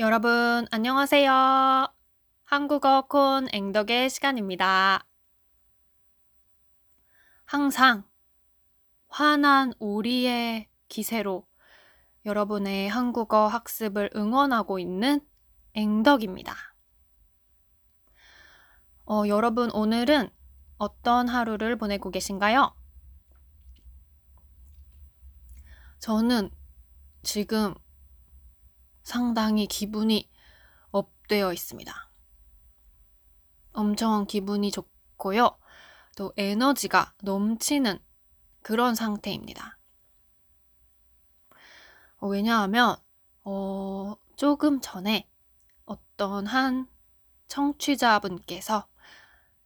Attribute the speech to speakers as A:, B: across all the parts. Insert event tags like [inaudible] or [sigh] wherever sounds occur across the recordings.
A: 여러분, 안녕하세요. 한국어 콘 앵덕의 시간입니다. 항상 환한 우리의 기세로 여러분의 한국어 학습을 응원하고 있는 앵덕입니다. 어, 여러분, 오늘은 어떤 하루를 보내고 계신가요? 저는 지금 상당히 기분이 업되어 있습니다. 엄청 기분이 좋고요. 또 에너지가 넘치는 그런 상태입니다. 어, 왜냐하면, 어, 조금 전에 어떤 한 청취자분께서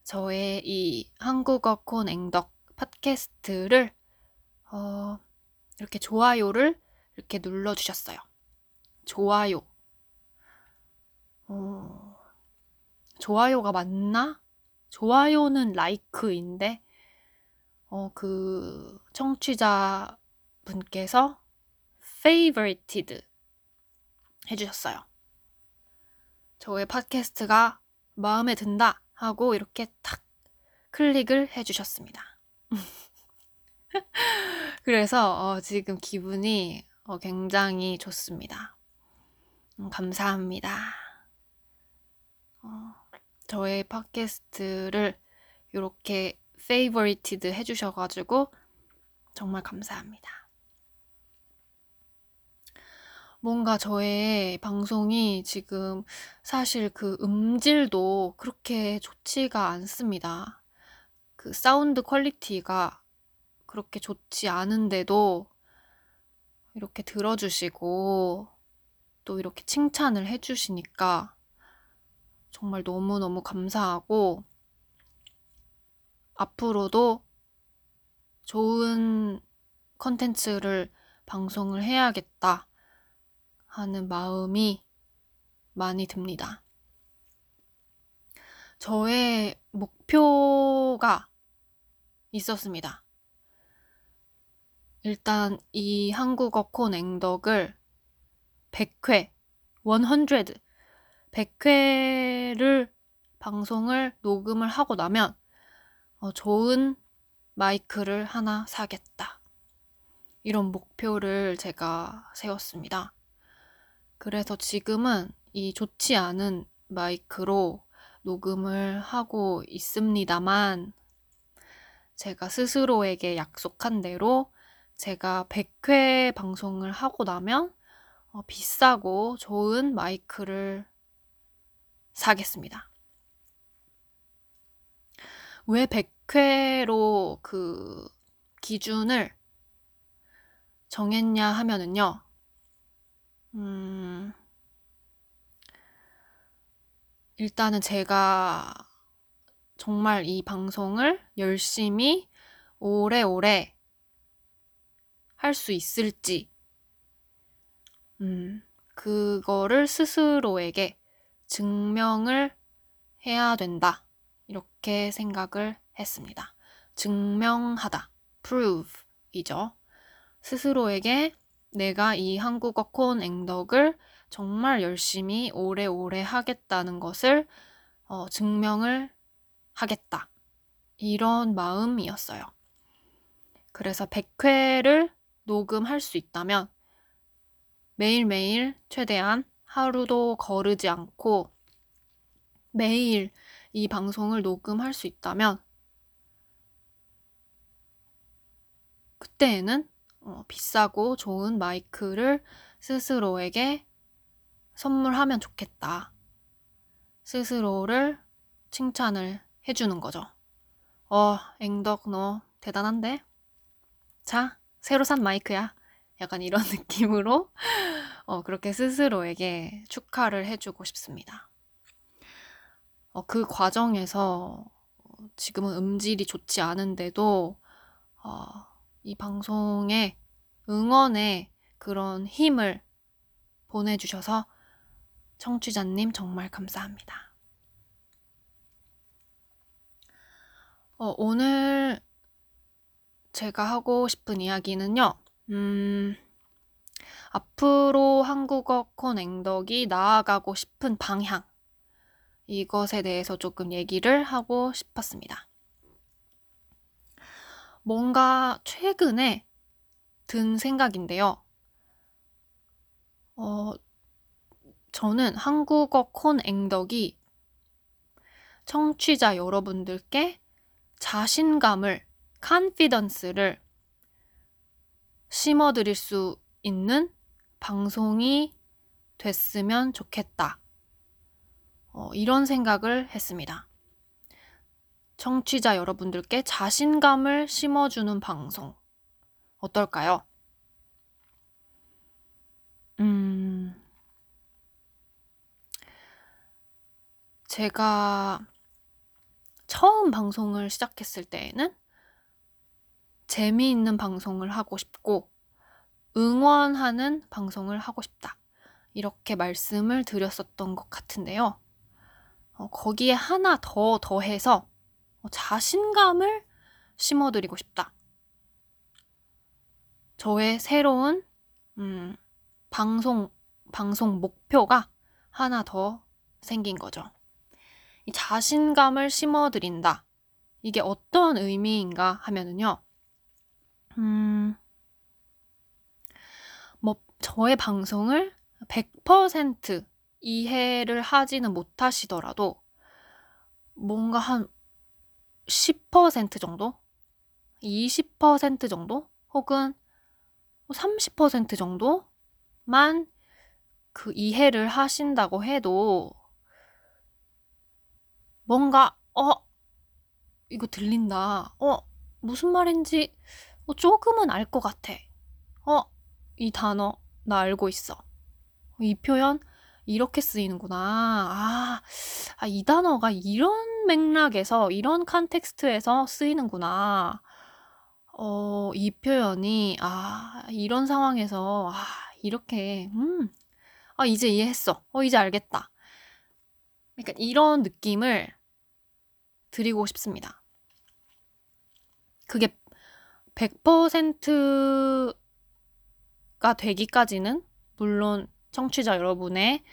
A: 저의 이 한국어 콘 앵덕 팟캐스트를, 어, 이렇게 좋아요를 이렇게 눌러주셨어요. 좋아요. 어, 좋아요가 맞나? 좋아요는 라이크인데, 어, 그, 청취자 분께서 favorited 해주셨어요. 저의 팟캐스트가 마음에 든다 하고 이렇게 탁 클릭을 해주셨습니다. [laughs] 그래서 어, 지금 기분이 어, 굉장히 좋습니다. 음, 감사합니다. 어, 저의 팟캐스트를 이렇게 favorited 해주셔가지고 정말 감사합니다. 뭔가 저의 방송이 지금 사실 그 음질도 그렇게 좋지가 않습니다. 그 sound quality가 그렇게 좋지 않은데도 이렇게 들어주시고 또 이렇게 칭찬을 해주시니까 정말 너무너무 감사하고 앞으로도 좋은 컨텐츠를 방송을 해야겠다 하는 마음이 많이 듭니다. 저의 목표가 있었습니다. 일단 이 한국어 콘 앵덕을 100회, 100, 100회를 방송을 녹음을 하고 나면 어, 좋은 마이크를 하나 사겠다. 이런 목표를 제가 세웠습니다. 그래서 지금은 이 좋지 않은 마이크로 녹음을 하고 있습니다만 제가 스스로에게 약속한 대로 제가 100회 방송을 하고 나면 어, 비싸고 좋은 마이크를 사겠습니다. 왜 100회로 그 기준을 정했냐 하면은요, 음, 일단은 제가 정말 이 방송을 열심히 오래오래 할 수 있을지, 음, 그거를 스스로에게 증명을 해야 된다. 이렇게 생각을 했습니다. 증명하다. prove 이죠. 스스로에게 내가 이 한국어 콘 앵덕을 정말 열심히 오래오래 하겠다는 것을 어, 증명을 하겠다. 이런 마음이었어요. 그래서 100회를 녹음할 수 있다면 매일매일 최대한 하루도 거르지 않고 매일 이 방송을 녹음할 수 있다면 그때에는 어, 비싸고 좋은 마이크를 스스로에게 선물하면 좋겠다. 스스로를 칭찬을 해주는 거죠. 어, 앵덕 너 대단한데? 자, 새로 산 마이크야. 약간 이런 [laughs] 느낌으로 어, 그렇게 스스로에게 축하를 해주고 싶습니다. 어, 그 과정에서 지금은 음질이 좋지 않은데도 어, 이 방송에 응원의 그런 힘을 보내주셔서 청취자님 정말 감사합니다. 어, 오늘 제가 하고 싶은 이야기는요, 음, 앞으로 한국어 콘앵덕이 나아가고 싶은 방향. 이것에 대해서 조금 얘기를 하고 싶었습니다. 뭔가 최근에 든 생각인데요. 어, 저는 한국어 콘앵덕이 청취자 여러분들께 자신감을, 컨피던스를 심어드릴 수 있는 방송이 됐으면 좋겠다. 어, 이런 생각을 했습니다. 청취자 여러분들께 자신감을 심어주는 방송. 어떨까요? 음, 제가 처음 방송을 시작했을 때에는 재미있는 방송을 하고 싶고 응원하는 방송을 하고 싶다. 이렇게 말씀을 드렸었던 것 같은데요. 어, 거기에 하나 더 더해서 자신감을 심어드리고 싶다. 저의 새로운 음, 방송 방송 목표가 하나 더 생긴 거죠. 이 자신감을 심어드린다. 이게 어떤 의미인가 하면은요. 음, 뭐, 저의 방송을 100% 이해를 하지는 못하시더라도 뭔가 한 10% 정도? 20% 정도? 혹은 30% 정도만 그 이해를 하신다고 해도 뭔가 어 이거 들린다. 어 무슨 말인지 어, 조금은 알 것 같아. 어 이 단어 나 알고 있어. 이 표현 이렇게 쓰이는구나. 아, 아, 이 단어가 이런 맥락에서, 이런 컨텍스트에서 쓰이는구나. 어, 이 표현이, 아, 이런 상황에서, 아, 이렇게, 음, 아, 이제 이해했어. 어, 이제 알겠다. 그러니까 이런 느낌을 드리고 싶습니다. 그게 100% 가 되기까지는 물론 청취자 여러분의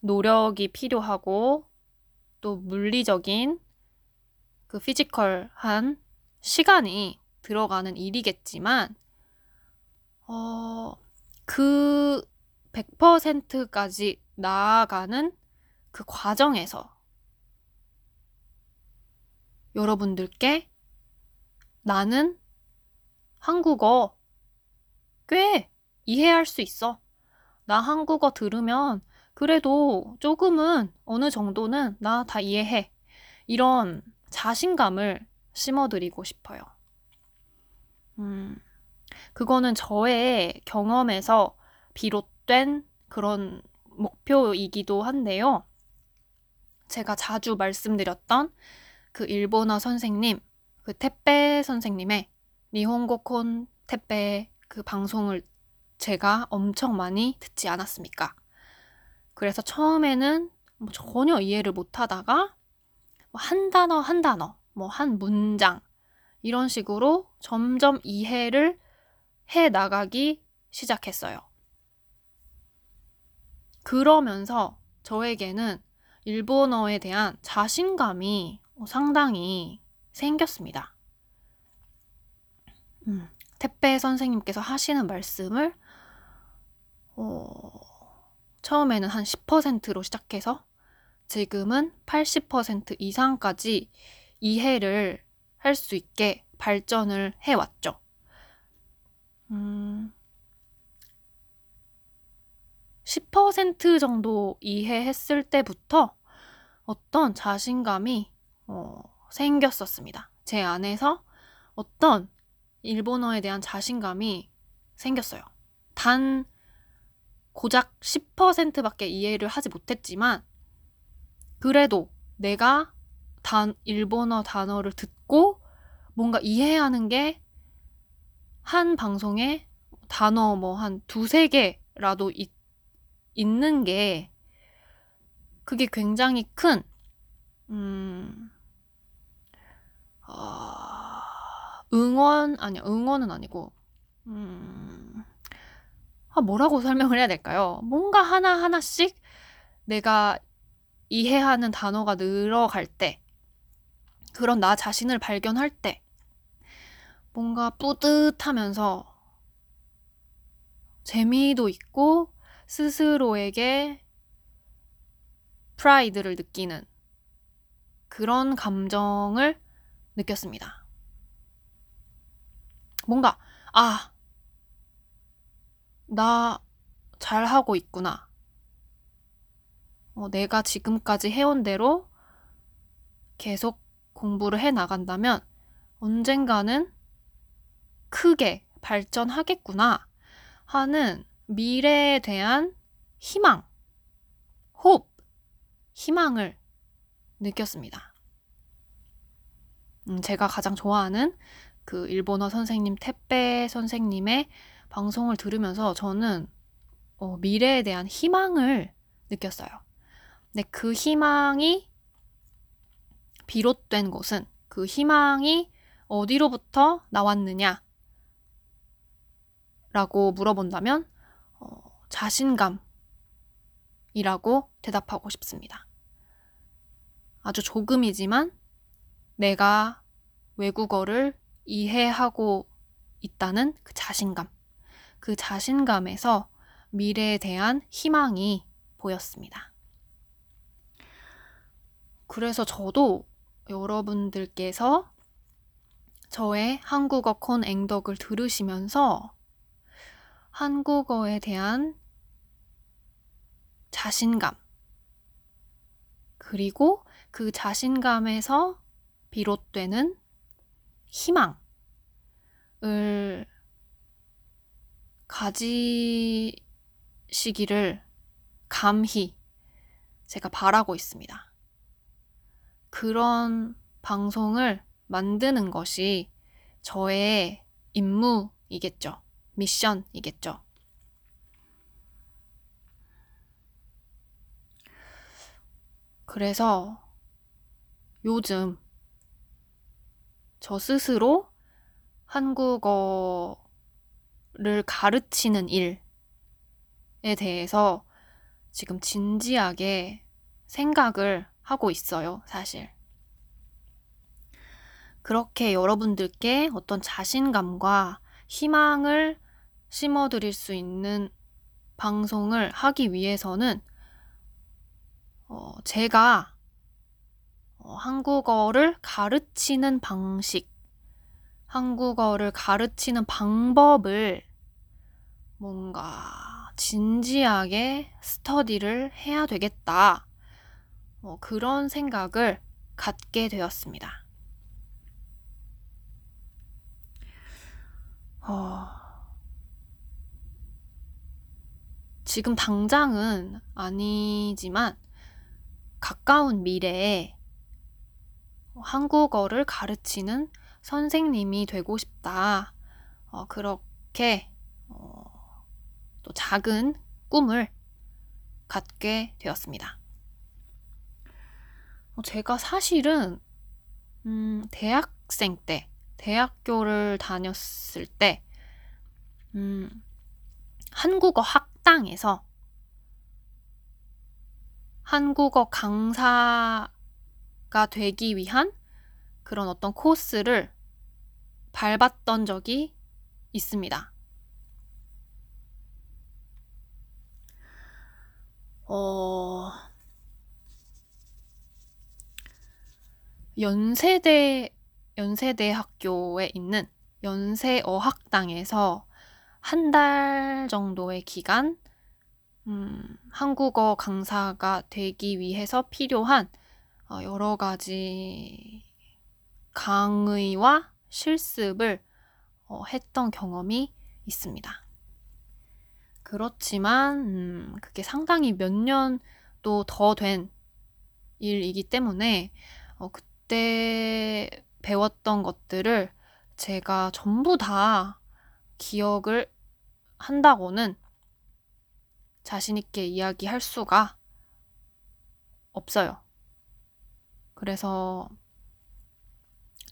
A: 노력이 필요하고 또 물리적인 그 피지컬한 시간이 들어가는 일이겠지만 어, 그 100%까지 나아가는 그 과정에서 여러분들께 나는 한국어 꽤 이해할 수 있어. 나 한국어 들으면 그래도 조금은 어느 정도는 나 다 이해해. 이런 자신감을 심어드리고 싶어요. 음, 그거는 저의 경험에서 비롯된 그런 목표이기도 한데요. 제가 자주 말씀드렸던 그 일본어 선생님, 그 택배 선생님의 니혼고콘 택배 그 방송을 제가 엄청 많이 듣지 않았습니까? 그래서 처음에는 뭐 전혀 이해를 못 하다가 뭐 한 단어 한 단어, 뭐 한 문장 이런 식으로 점점 이해를 해 나가기 시작했어요. 그러면서 저에게는 일본어에 대한 자신감이 상당히 생겼습니다. 음, 택배 선생님께서 하시는 말씀을 어, 처음에는 한 10%로 시작해서 지금은 80% 이상까지 이해를 할 수 있게 발전을 해왔죠. 음, 10% 정도 이해했을 때부터 어떤 자신감이 어, 생겼었습니다. 제 안에서 어떤 일본어에 대한 자신감이 생겼어요. 단 고작 10%밖에 이해를 하지 못했지만 그래도 내가 단 일본어 단어를 듣고 뭔가 이해하는 게 한 방송에 단어 뭐 한 두세 개라도 있, 있는 게 그게 굉장히 큰 음, 어, 응원 아니야 응원은 아니고 음, 아, 뭐라고 설명을 해야 될까요? 뭔가 하나하나씩 내가 이해하는 단어가 늘어갈 때, 그런 나 자신을 발견할 때, 뭔가 뿌듯하면서 재미도 있고 스스로에게 프라이드를 느끼는 그런 감정을 느꼈습니다. 뭔가, 아, 나 잘하고 있구나. 어, 내가 지금까지 해온 대로 계속 공부를 해 나간다면 언젠가는 크게 발전하겠구나 하는 미래에 대한 희망, 호 희망을 느꼈습니다. 음, 제가 가장 좋아하는 그 일본어 선생님 태페 선생님의 방송을 들으면서 저는 어, 미래에 대한 희망을 느꼈어요. 근데 그 희망이 비롯된 곳은 그 희망이 어디로부터 나왔느냐? 라고 물어본다면, 어, 자신감이라고 대답하고 싶습니다. 아주 조금이지만 내가 외국어를 이해하고 있다는 그 자신감. 그 자신감에서 미래에 대한 희망이 보였습니다. 그래서 저도 여러분들께서 저의 한국어 콘 앵덕을 들으시면서 한국어에 대한 자신감, 그리고 그 자신감에서 비롯되는 희망을 가지시기를 감히 제가 바라고 있습니다. 그런 방송을 만드는 것이 저의 임무이겠죠. 미션이겠죠. 그래서 요즘 저 스스로 한국어 를 가르치는 일에 대해서 지금 진지하게 생각을 하고 있어요, 사실. 그렇게 여러분들께 어떤 자신감과 희망을 심어 드릴 수 있는 방송을 하기 위해서는 어, 제가 어, 한국어를 가르치는 방식, 한국어를 가르치는 방법을 뭔가 진지하게 스터디를 해야 되겠다. 어, 그런 생각을 갖게 되었습니다. 어, 지금 당장은 아니지만 가까운 미래에 한국어를 가르치는 선생님이 되고 싶다. 어, 그렇게 어, 또 작은 꿈을 갖게 되었습니다. 어, 제가 사실은 음, 대학생 때, 대학교를 다녔을 때, 음, 한국어 학당에서 한국어 강사가 되기 위한 그런 어떤 코스를 밟았던 적이 있습니다. 어, 연세대, 연세대 학교에 있는 연세어학당에서 한 달 정도의 기간 음, 한국어 강사가 되기 위해서 필요한 어, 여러 가지 강의와 실습을 어, 했던 경험이 있습니다. 그렇지만 음, 그게 상당히 몇 년도 더 된 일이기 때문에 어, 그때 배웠던 것들을 제가 전부 다 기억을 한다고는 자신있게 이야기할 수가 없어요. 그래서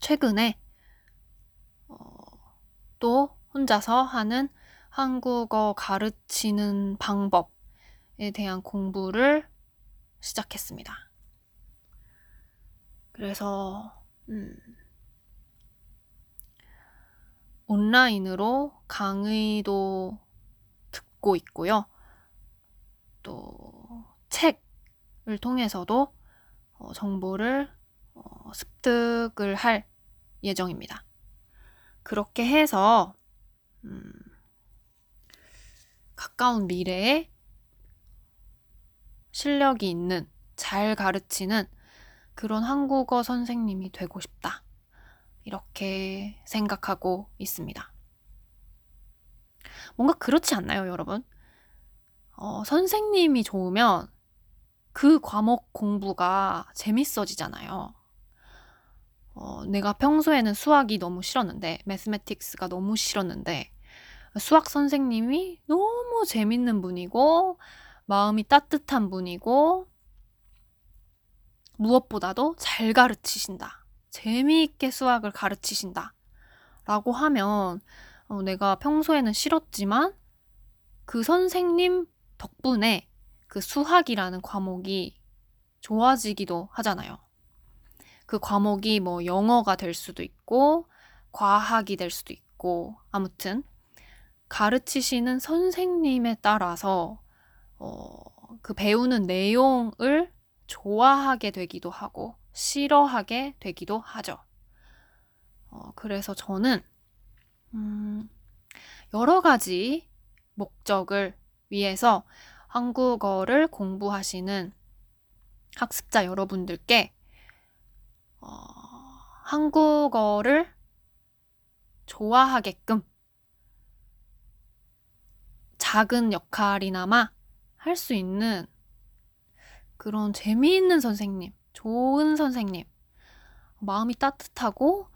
A: 최근에 어, 또 혼자서 하는 한국어 가르치는 방법에 대한 공부를 시작했습니다. 그래서, 음, 온라인으로 강의도 듣고 있고요. 또 책을 통해서도 어, 정보를 어, 습득을 할 예정입니다. 그렇게 해서 음, 가까운 미래에 실력이 있는 잘 가르치는 그런 한국어 선생님이 되고 싶다. 이렇게 생각하고 있습니다. 뭔가 그렇지 않나요, 여러분? 어, 선생님이 좋으면 그 과목 공부가 재밌어지잖아요. 어, 내가 평소에는 수학이 너무 싫었는데, 매스매틱스가 너무 싫었는데, 수학 선생님이 너무 재밌는 분이고, 마음이 따뜻한 분이고, 무엇보다도 잘 가르치신다. 재미있게 수학을 가르치신다. 라고 하면, 어, 내가 평소에는 싫었지만, 그 선생님 덕분에 그 수학이라는 과목이 좋아지기도 하잖아요. 그 과목이 뭐 영어가 될 수도 있고, 과학이 될 수도 있고, 아무튼, 가르치시는 선생님에 따라서, 어, 그 배우는 내용을 좋아하게 되기도 하고, 싫어하게 되기도 하죠. 어, 그래서 저는, 음, 여러 가지 목적을 위해서 한국어를 공부하시는 학습자 여러분들께 어, 한국어를 좋아하게끔 작은 역할이나마 할 수 있는 그런 재미있는 선생님, 좋은 선생님, 마음이 따뜻하고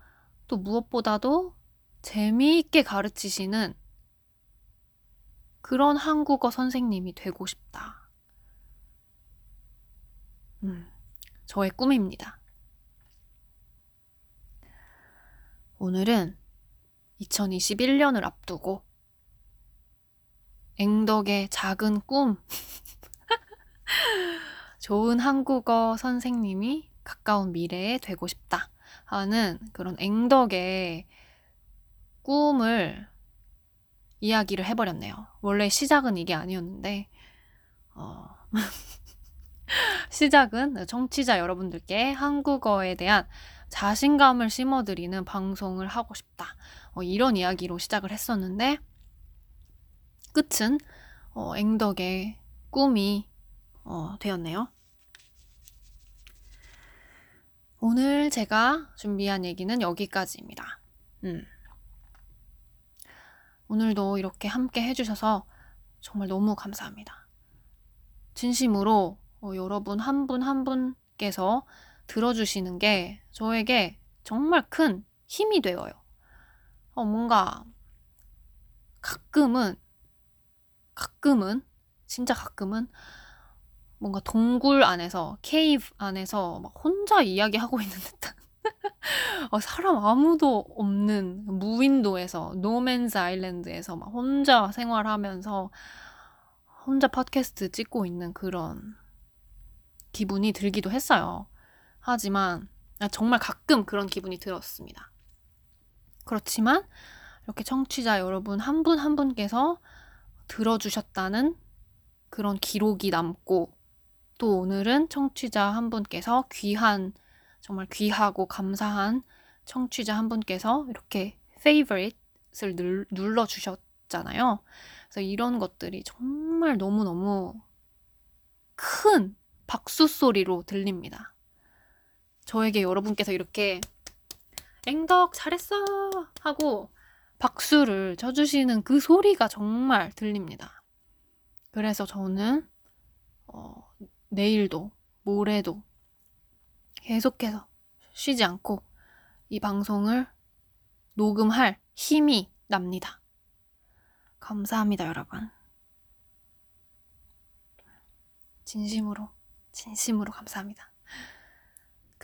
A: 또 무엇보다도 재미있게 가르치시는 그런 한국어 선생님이 되고 싶다. 음, 저의 꿈입니다. 오늘은 2021년을 앞두고 앵덕의 작은 꿈 [laughs] 좋은 한국어 선생님이 가까운 미래에 되고 싶다 하는 그런 앵덕의 꿈을 이야기를 해버렸네요. 원래 시작은 이게 아니었는데, 어, [laughs] 시작은 청취자 여러분들께 한국어에 대한 자신감을 심어드리는 방송을 하고 싶다. 어, 이런 이야기로 시작을 했었는데, 끝은 어, 앵덕의 꿈이 어, 되었네요. 오늘 제가 준비한 얘기는 여기까지입니다. 음. 오늘도 이렇게 함께 해주셔서 정말 너무 감사합니다. 진심으로 어, 여러분 한 분 한 분께서 들어주시는 게 저에게 정말 큰 힘이 되어요. 어, 뭔가 가끔은, 가끔은, 진짜 가끔은 뭔가 동굴 안에서, 케이브 안에서 막 혼자 이야기하고 있는 듯한 [laughs] 어, 사람 아무도 없는 무인도에서 노맨즈 아일랜드에서 막 혼자 생활하면서 혼자 팟캐스트 찍고 있는 그런 기분이 들기도 했어요. 하지만 아, 정말 가끔 그런 기분이 들었습니다. 그렇지만 이렇게 청취자 여러분 한 분한 한 분께서 들어주셨다는 그런 기록이 남고 또 오늘은 청취자 한 분께서 귀한 정말 귀하고 감사한 청취자 한 분께서 이렇게 favorite을 눌러 주셨잖아요. 그래서 이런 것들이 정말 너무너무 큰 박수 소리로 들립니다. 저에게 여러분께서 이렇게 앵덕 잘했어 하고 박수를 쳐주시는 그 소리가 정말 들립니다. 그래서 저는 어, 내일도 모레도 계속해서 쉬지 않고 이 방송을 녹음할 힘이 납니다. 감사합니다, 여러분. 진심으로, 진심으로 감사합니다.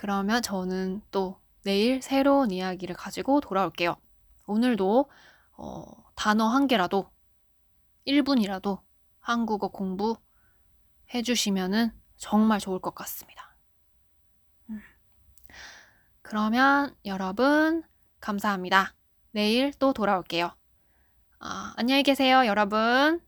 A: 그러면 저는 또 내일 새로운 이야기를 가지고 돌아올게요. 오늘도 어, 단어 한 개라도 1분이라도 한국어 공부 해주시면은 정말 좋을 것 같습니다. 음. 그러면 여러분, 감사합니다. 내일 또 돌아올게요. 아, 안녕히 계세요, 여러분.